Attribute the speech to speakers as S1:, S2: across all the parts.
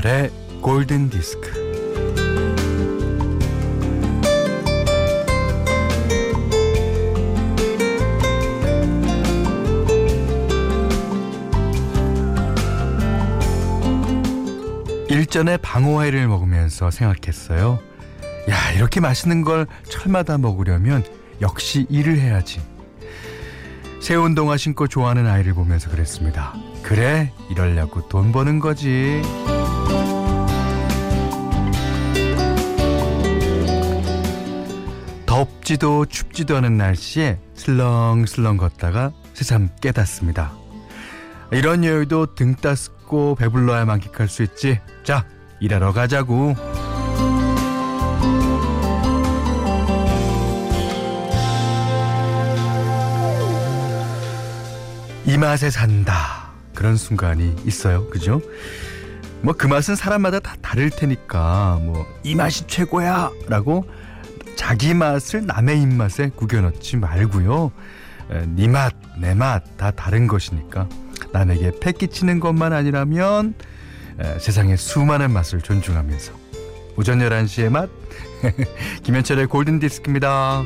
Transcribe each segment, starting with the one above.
S1: 김현철의 골든 디스크. 일전에 방어회를 먹으면서 생각했어요. 야, 이렇게 맛있는 걸 철마다 먹으려면 역시 일을 해야지. 새 운동화 신고 좋아하는 아이를 보면서 그랬습니다. 그래, 이러려고 돈 버는 거지. 덥지도 춥지도 않은 날씨에 슬렁슬렁 걷다가 새삼 깨닫습니다. 이런 여유도 등 따스고 배불러야 만끽할 수 있지. 자, 일하러 가자고. 이 맛에 산다. 그런 순간이 있어요. 그죠? 뭐 그 맛은 사람마다 다 다를 테니까 뭐 이 맛이 최고야 라고 자기 맛을 남의 입맛에 구겨 넣지 말고요. 네 맛, 내 맛 다 다른 것이니까 남에게 패 끼치는 것만 아니라면 에, 세상의 수많은 맛을 존중하면서 오전 11시의 맛 김현철의 골든디스크입니다.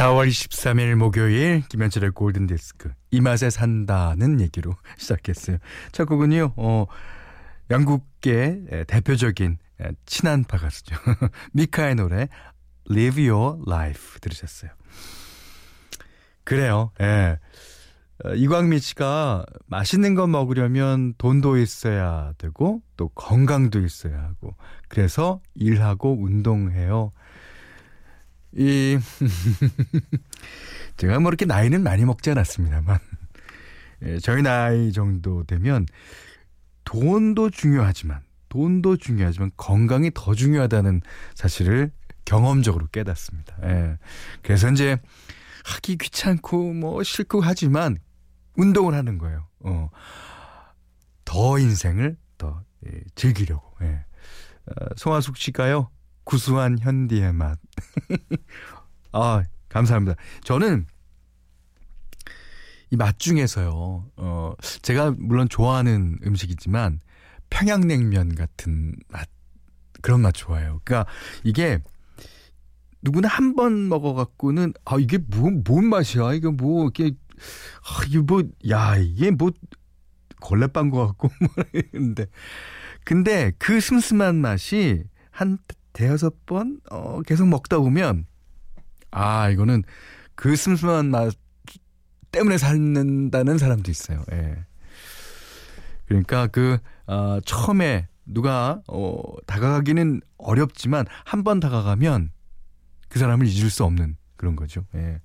S1: 4월 23일 목요일 김현철의 골든 디스크 이 맛에 산다는 얘기로 시작했어요. 첫 곡은요. 어, 영국계 대표적인 친한 파가수죠. 미카의 노래 Live Your Life 들으셨어요. 그래요. 예. 어, 이광미 씨가 맛있는 거 먹으려면 돈도 있어야 되고 또 건강도 있어야 하고 그래서 일하고 운동해요. 이 제가 뭐 이렇게 나이는 많이 먹지 않았습니다만 예, 저희 나이 정도 되면 돈도 중요하지만 돈도 중요하지만 건강이 더 중요하다는 사실을 경험적으로 깨닫습니다. 예. 그래서 이제 하기 귀찮고 뭐 싫고 하지만 운동을 하는 거예요. 어. 더 인생을 더 예, 즐기려고. 예. 어, 송하숙 씨가요. 구수한 현디의 맛. 아, 감사합니다. 저는 이 맛 중에서요, 어, 제가 물론 좋아하는 음식이지만 평양냉면 같은 맛, 그런 맛 좋아해요. 그러니까 이게 누구나 한 번 먹어갖고는, 아, 이게 뭐, 뭔 맛이야? 이게 뭐, 이게, 아, 이게 뭐, 야, 이게 뭐, 걸레빵 것 같고, 뭐, 이런데. 근데 그 슴슴한 맛이 한 대여섯 번, 어, 계속 먹다 보면, 아, 이거는 그 슴슴한 맛 때문에 살는다는 사람도 있어요. 예. 그러니까 그, 어, 처음에 누가, 어, 다가가기는 어렵지만 한 번 다가가면 그 사람을 잊을 수 없는 그런 거죠. 예.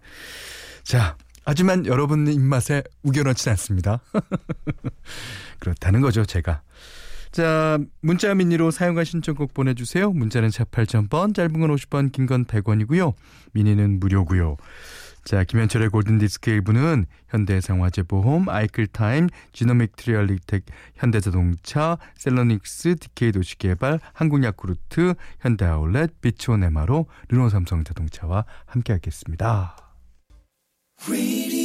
S1: 자, 하지만 여러분 입맛에 우겨넣진 않습니다. 그렇다는 거죠, 제가. 자, 문자 미니로 사용하 신청곡 보내주세요. 문자는 샵 8000번, 짧은 건 50번, 긴 건 100원이고요. 미니는 무료고요. 자, 김현철의 골든디스크 일부는 현대생화재보험, 아이클타임, 지노믹 트리얼리텍, 현대자동차, 셀러닉스, 디케이 도시개발, 한국야쿠르트, 현대아울렛, 비치온에마로, 르노삼성자동차와 함께하겠습니다. Radio,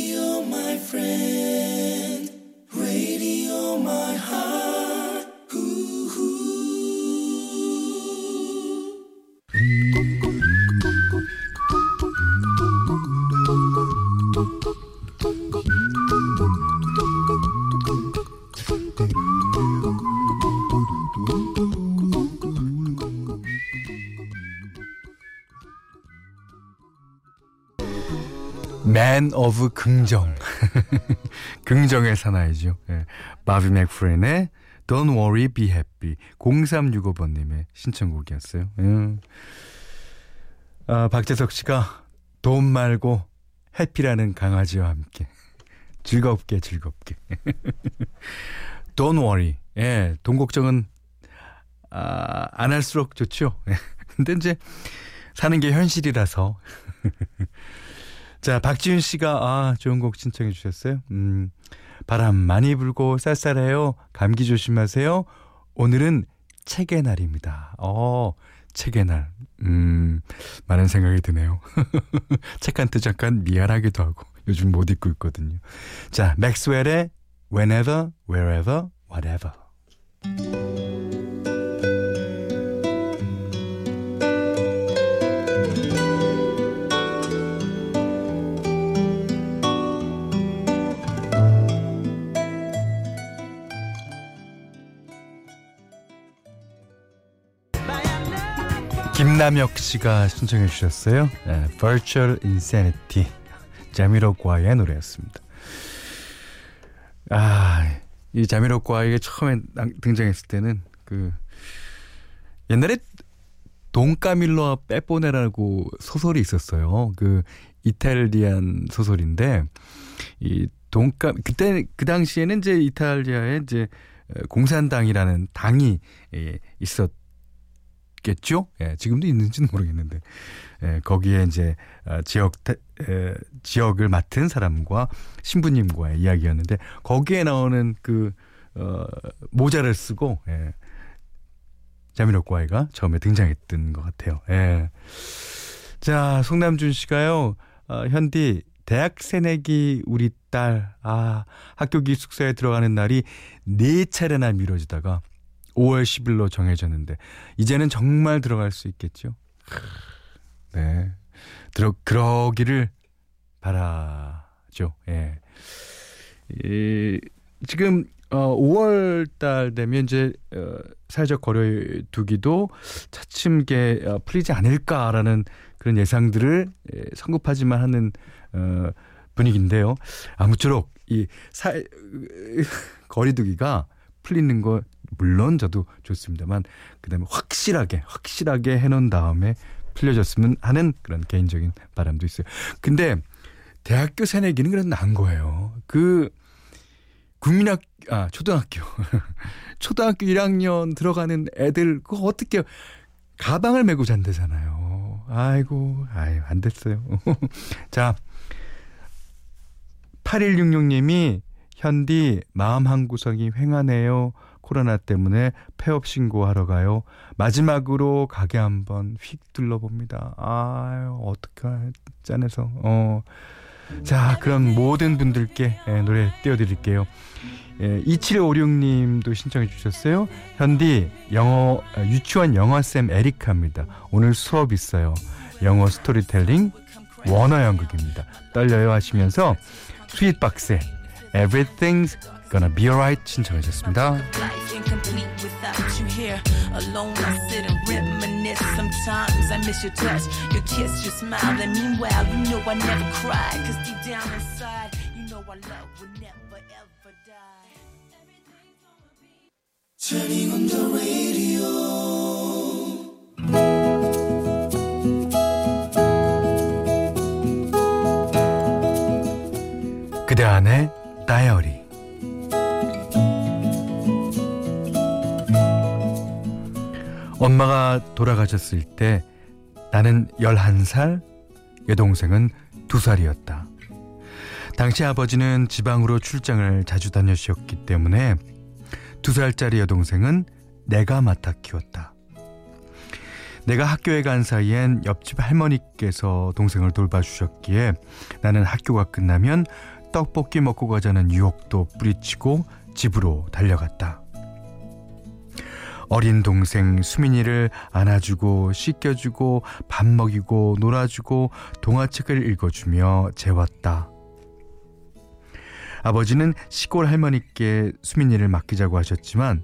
S1: Man of 긍정. 긍정의 사나이죠. 예. 바비 맥프렌의 Don't Worry Be Happy 0365번님의 신청곡이었어요. 음. 아, 박재석 씨가 돈 말고 해피라는 강아지와 함께 즐겁게 즐겁게 Don't worry. 예, 돈 걱정은 아, 안 할수록 좋죠. 근데 이제 사는 게 현실이라서. 자, 박지윤 씨가 아, 좋은 곡 신청해 주셨어요. 음. 바람 많이 불고 쌀쌀해요. 감기 조심하세요. 오늘은 책의 날입니다. 어, 책의 날. 음, 많은 생각이 드네요. 책한테 잠깐 미안하기도 하고 요즘 못 읽고 있거든요. 자, 맥스웰의 Whenever, Wherever, Whatever. 김남혁 씨가 신청해 주셨어요. 네, Virtual Insanity. 자미로과의 노래였습니다. 아, 이 자미로과에게 처음에 등장했을 때는 그 옛날에 돈까밀로와 빼보네라고 소설이 있었어요. 그 이탈리안 소설인데 이 돈까 그때 그 당시에는 이제 이탈리아에 이제 공산당이라는 당이 예, 있었 겠죠? 예, 지금도 있는지는 모르겠는데 예, 거기에 이제 어, 지역 에, 지역을 맡은 사람과 신부님과의 이야기였는데 거기에 나오는 그 어, 모자를 쓰고 예, 자미로과이가 처음에 등장했던 것 같아요. 예. 자, 송남준 씨가요. 어, 현디 대학 새내기 우리 딸, 아, 학교 기숙사에 들어가는 날이 네 차례나 미뤄지다가 5월 10일로 정해졌는데 이제는 정말 들어갈 수 있겠죠. 네. 들어 그러기를 바라죠. 예. 이, 지금 어 5월 달 되면 이제 어 사회적 거리 두기도 차츰게 어, 풀리지 않을까라는 그런 예상들을 예, 성급하지만 하는 어 분위기인데요. 아무쪼록 이 사, 거리두기가 풀리는 거 물론 저도 좋습니다만 그다음에 확실하게 확실하게 해놓은 다음에 풀려졌으면 하는 그런 개인적인 바람도 있어요. 근데 대학교 새내기는 그래도 난 거예요. 그 국민학 아 초등학교 초등학교 1학년 들어가는 애들 그거 어떻게 가방을 메고 잔대잖아요. 아이고 아유 안 됐어요. 자 8166님이 현디 마음 한 구석이 횡하네요. 코로나 때문에 폐업 신고하러 가요. 마지막으로 가게 한번 휙 둘러봅니다. 아유, 어떡하, 짠해서. 어. 자, 그럼 모든 분들께 예, 노래 띄워드릴게요. 예, 2756님도 신청해 주셨어요. 현디, 영어, 아, 유치원 영어쌤 에리카입니다. 오늘 수업 있어요. 영어 스토리텔링 원어 연극입니다. 떨려요 하시면서 스윗박스에 Everything's Gonna Be Alright 신청하셨습니다. Alone, I sit and reminisce. Sometimes I miss your touch, your kiss, your smile. And meanwhile, you know I never cry. Cause deep down inside, you know our love will never ever die. Turning on the radio. 그대 안에 돌아가셨을 때 나는 11살, 여동생은 2살이었다. 당시 아버지는 지방으로 출장을 자주 다녀주셨기 때문에 2살짜리 여동생은 내가 맡아 키웠다. 내가 학교에 간 사이엔 옆집 할머니께서 동생을 돌봐주셨기에 나는 학교가 끝나면 떡볶이 먹고 가자는 유혹도 뿌리치고 집으로 달려갔다. 어린 동생 수민이를 안아주고 씻겨주고 밥 먹이고 놀아주고 동화책을 읽어주며 재웠다. 아버지는 시골 할머니께 수민이를 맡기자고 하셨지만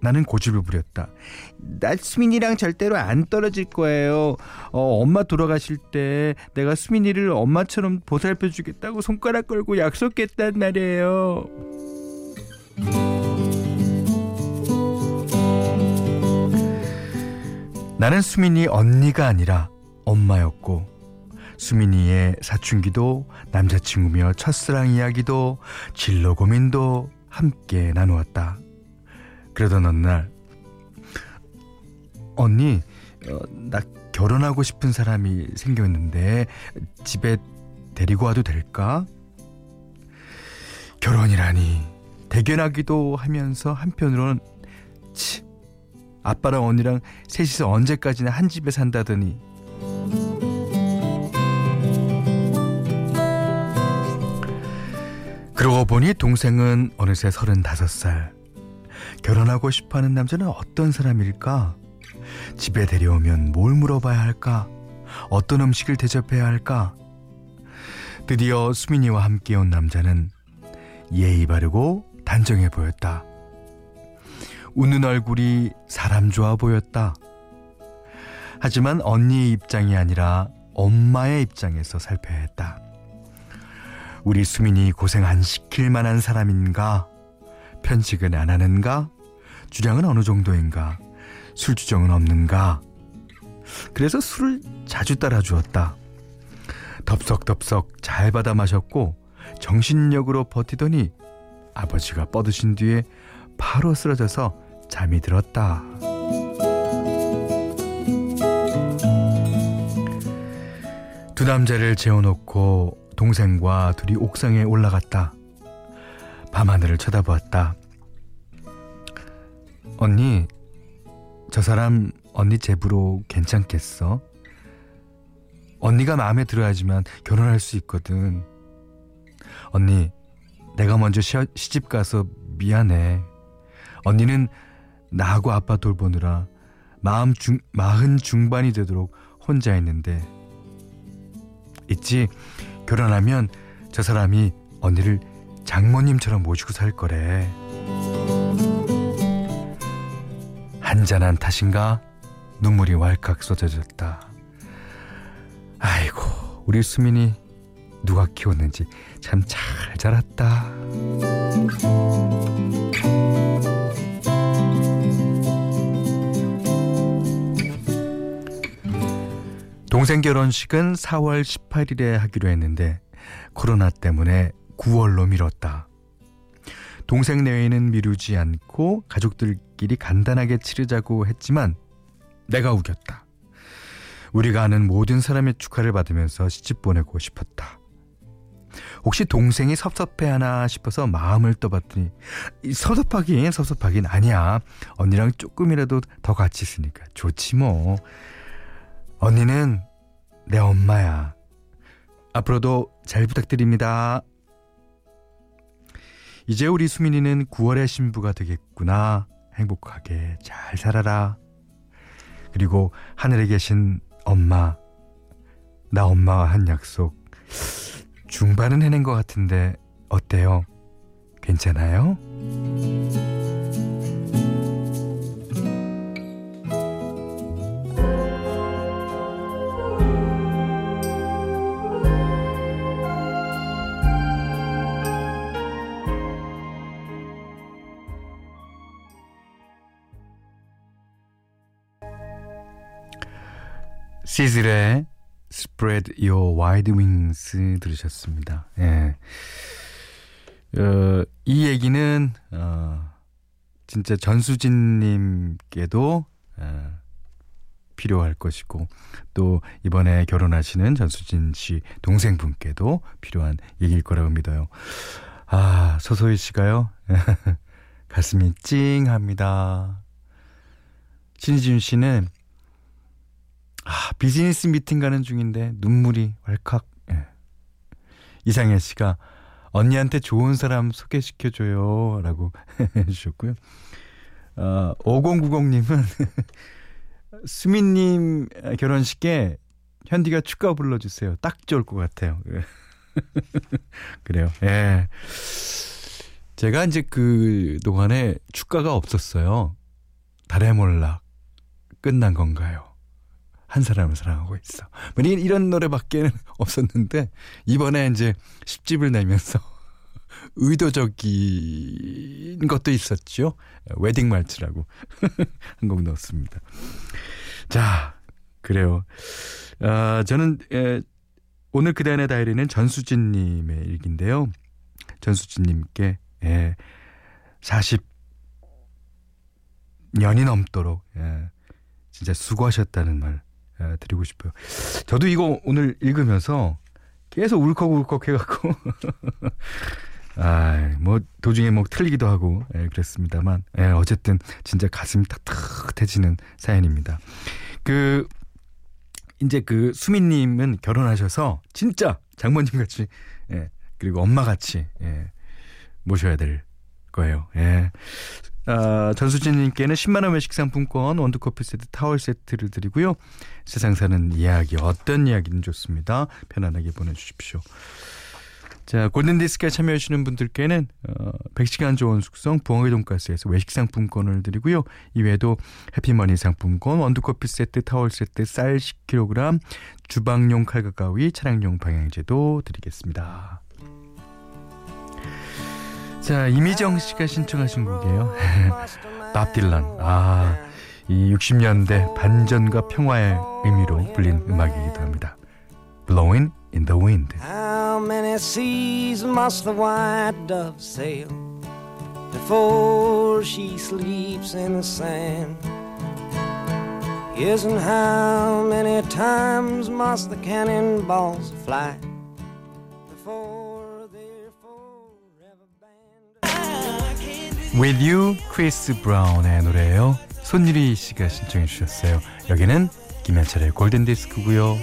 S1: 나는 고집을 부렸다. 나 수민이랑 절대로 안 떨어질 거예요. 어, 엄마 돌아가실 때 내가 수민이를 엄마처럼 보살펴 주겠다고 손가락 걸고 약속했단 말이에요. 나는 수민이 언니가 아니라 엄마였고 수민이의 사춘기도 남자친구며 첫사랑 이야기도 진로 고민도 함께 나누었다. 그러던 어느 날 언니 어, 나 결혼하고 싶은 사람이 생겼는데 집에 데리고 와도 될까? 결혼이라니 대견하기도 하면서 한편으로는 치 아빠랑 언니랑 셋이서 언제까지나 한 집에 산다더니 그러고 보니 동생은 어느새 서른다섯 살 결혼하고 싶어 하는 남자는 어떤 사람일까? 집에 데려오면 뭘 물어봐야 할까? 어떤 음식을 대접해야 할까? 드디어 수민이와 함께 온 남자는 예의 바르고 단정해 보였다. 웃는 얼굴이 사람 좋아 보였다. 하지만 언니의 입장이 아니라 엄마의 입장에서 살펴야 했다. 우리 수민이 고생 안 시킬 만한 사람인가? 편식은 안 하는가? 주량은 어느 정도인가? 술주정은 없는가? 그래서 술을 자주 따라 주었다. 덥석덥석 잘 받아 마셨고 정신력으로 버티더니 아버지가 뻗으신 뒤에 바로 쓰러져서 잠이 들었다. 두 남자를 재워놓고 동생과 둘이 옥상에 올라갔다. 밤하늘을 쳐다보았다. 언니, 저 사람 언니 제부로 괜찮겠어? 언니가 마음에 들어야지만 결혼할 수 있거든. 언니, 내가 먼저 시, 시집 가서 미안해. 언니는 나하고 아빠 돌보느라 마음 중, 마흔 중반이 되도록 혼자 있는데. 있지, 결혼하면 저 사람이 언니를 장모님처럼 모시고 살 거래. 한잔한 탓인가? 눈물이 왈칵 쏟아졌다. 아이고, 우리 수민이 누가 키웠는지 참 잘 자랐다. 동생 결혼식은 4월 18일에 하기로 했는데 코로나 때문에 9월로 미뤘다. 동생 내외는 미루지 않고 가족들끼리 간단하게 치르자고 했지만 내가 우겼다. 우리가 아는 모든 사람의 축하를 받으면서 시집 보내고 싶었다. 혹시 동생이 섭섭해하나 싶어서 마음을 떠봤더니 섭섭하긴 섭섭하긴 아니야. 언니랑 조금이라도 더 같이 있으니까 좋지 뭐. 언니는 내 엄마야. 앞으로도 잘 부탁드립니다. 이제 우리 수민이는 9월의 신부가 되겠구나. 행복하게 잘 살아라. 그리고 하늘에 계신 엄마. 나 엄마와 한 약속. 중반은 해낸 것 같은데 어때요? 괜찮아요? 시즐의 Spread Your Wide Wings 들으셨습니다. 예. 어, 이 얘기는 어, 진짜 전수진님께도 어, 필요할 것이고 또 이번에 결혼하시는 전수진 씨 동생분께도 필요한 얘기일 거라고 믿어요. 아 서소희 씨가요 가슴이 찡합니다. 신지준 씨는 아, 비즈니스 미팅 가는 중인데 눈물이 왈칵. 예. 이상해 씨가 언니한테 좋은 사람 소개시켜 줘요. 라고 해 주셨고요. 어, 5090님은 수민 님 결혼식에 현디가 축가 불러 주세요. 딱 좋을 것 같아요. 그래요. 예. 제가 이제 그 동안에 축가가 없었어요. 달의 몰락 끝난 건가요? 한 사람을 사랑하고 있어. 뭐 이런 노래밖에는 없었는데 이번에 이제 10집을 내면서 의도적인 것도 있었죠. 웨딩 말츠라고 한 곡 넣었습니다. 자, 그래요. 아, 저는 에, 오늘 그대안의 다이리는 전수진 님의 일기인데요. 전수진 님께 예, 40년이 넘도록 예, 진짜 수고하셨다는 말 에, 드리고 싶어요. 저도 이거 오늘 읽으면서 계속 울컥울컥 해갖고 아, 뭐 도중에 뭐 틀리기도 하고 예, 그랬습니다만 예, 어쨌든 진짜 가슴이 따뜻해지는 사연입니다. 그 이제 그 수민님은 결혼하셔서 진짜 장모님 같이 예, 그리고 엄마 같이 예, 모셔야 될 거예요. 예. 아, 전수진님께는 10만 원 외식 상품권, 원두커피 세트, 타월 세트를 드리고요. 세상 사는 이야기, 어떤 이야기든 좋습니다. 편안하게 보내주십시오. 자, 골든디스크에 참여하시는 분들께는 어, 100시간 좋은 숙성 부엉이 돈가스에서 외식 상품권을 드리고요. 이외에도 해피머니 상품권, 원두커피 세트, 타월 세트, 쌀 10kg, 주방용 칼과 가위, 차량용 방향제도 드리겠습니다. 자, 이미정 씨가 신청하신 곡이에요. 밥 딜런. 아, 이 60년대 반전과 평화의 의미로 불린 음악이기도 합니다. Blowing in the Wind.
S2: How many seas must the white dove sail before she sleeps in the sand? And how many times must the cannonballs fly
S1: With You, 크리스 브라운의 노래예요. 손유리 씨가 신청해 주셨어요. 여기는 김현철의 골든 디스크고요.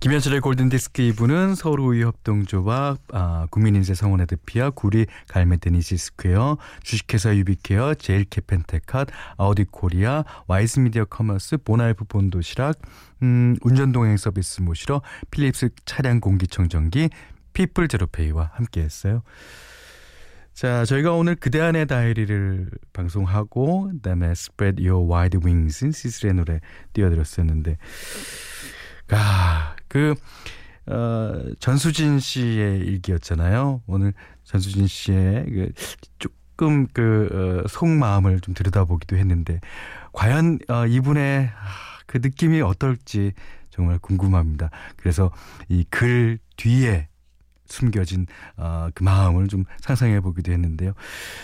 S1: 김현철의 골든디스크 2부는 서울우유협동조합, 아, 국민인세 성원의 드피아, 구리 갈메데니시 스퀘어, 주식회사 유비케어, 제일캐펜테캇, 아우디코리아, 와이즈미디어 커머스, 보나이프 본도시락, 음, 운전동행 서비스 모시러 필립스 차량 공기청정기, 피플 제로페이와 함께했어요. 자, 저희가 오늘 그대 안의 다이리를 방송하고 그다음에 Spread Your Wide Wings 시스의 노래 띄워드렸었는데 아, 그, 어, 전수진 씨의 일기였잖아요. 오늘 전수진 씨의 그 조금 그, 어, 속마음을 좀 들여다보기도 했는데, 과연, 어, 이분의 아, 그 느낌이 어떨지 정말 궁금합니다. 그래서 이 글 뒤에 숨겨진 어, 그 마음을 좀 상상해 보기도 했는데요.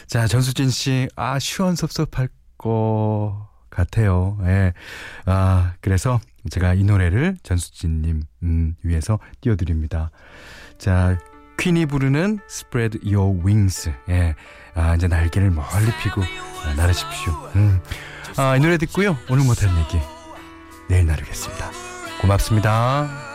S1: 자, 전수진 씨, 아, 시원섭섭할 거 같아요. 예. 아, 그래서 제가 이 노래를 전수진님, 음, 위해서 띄워드립니다. 자, 퀸이 부르는 Spread Your Wings. 예. 아, 이제 날개를 멀리 피고 아, 나르십시오. 음. 아, 이 노래 듣고요. 오늘 못한 얘기 내일 나누겠습니다. 고맙습니다.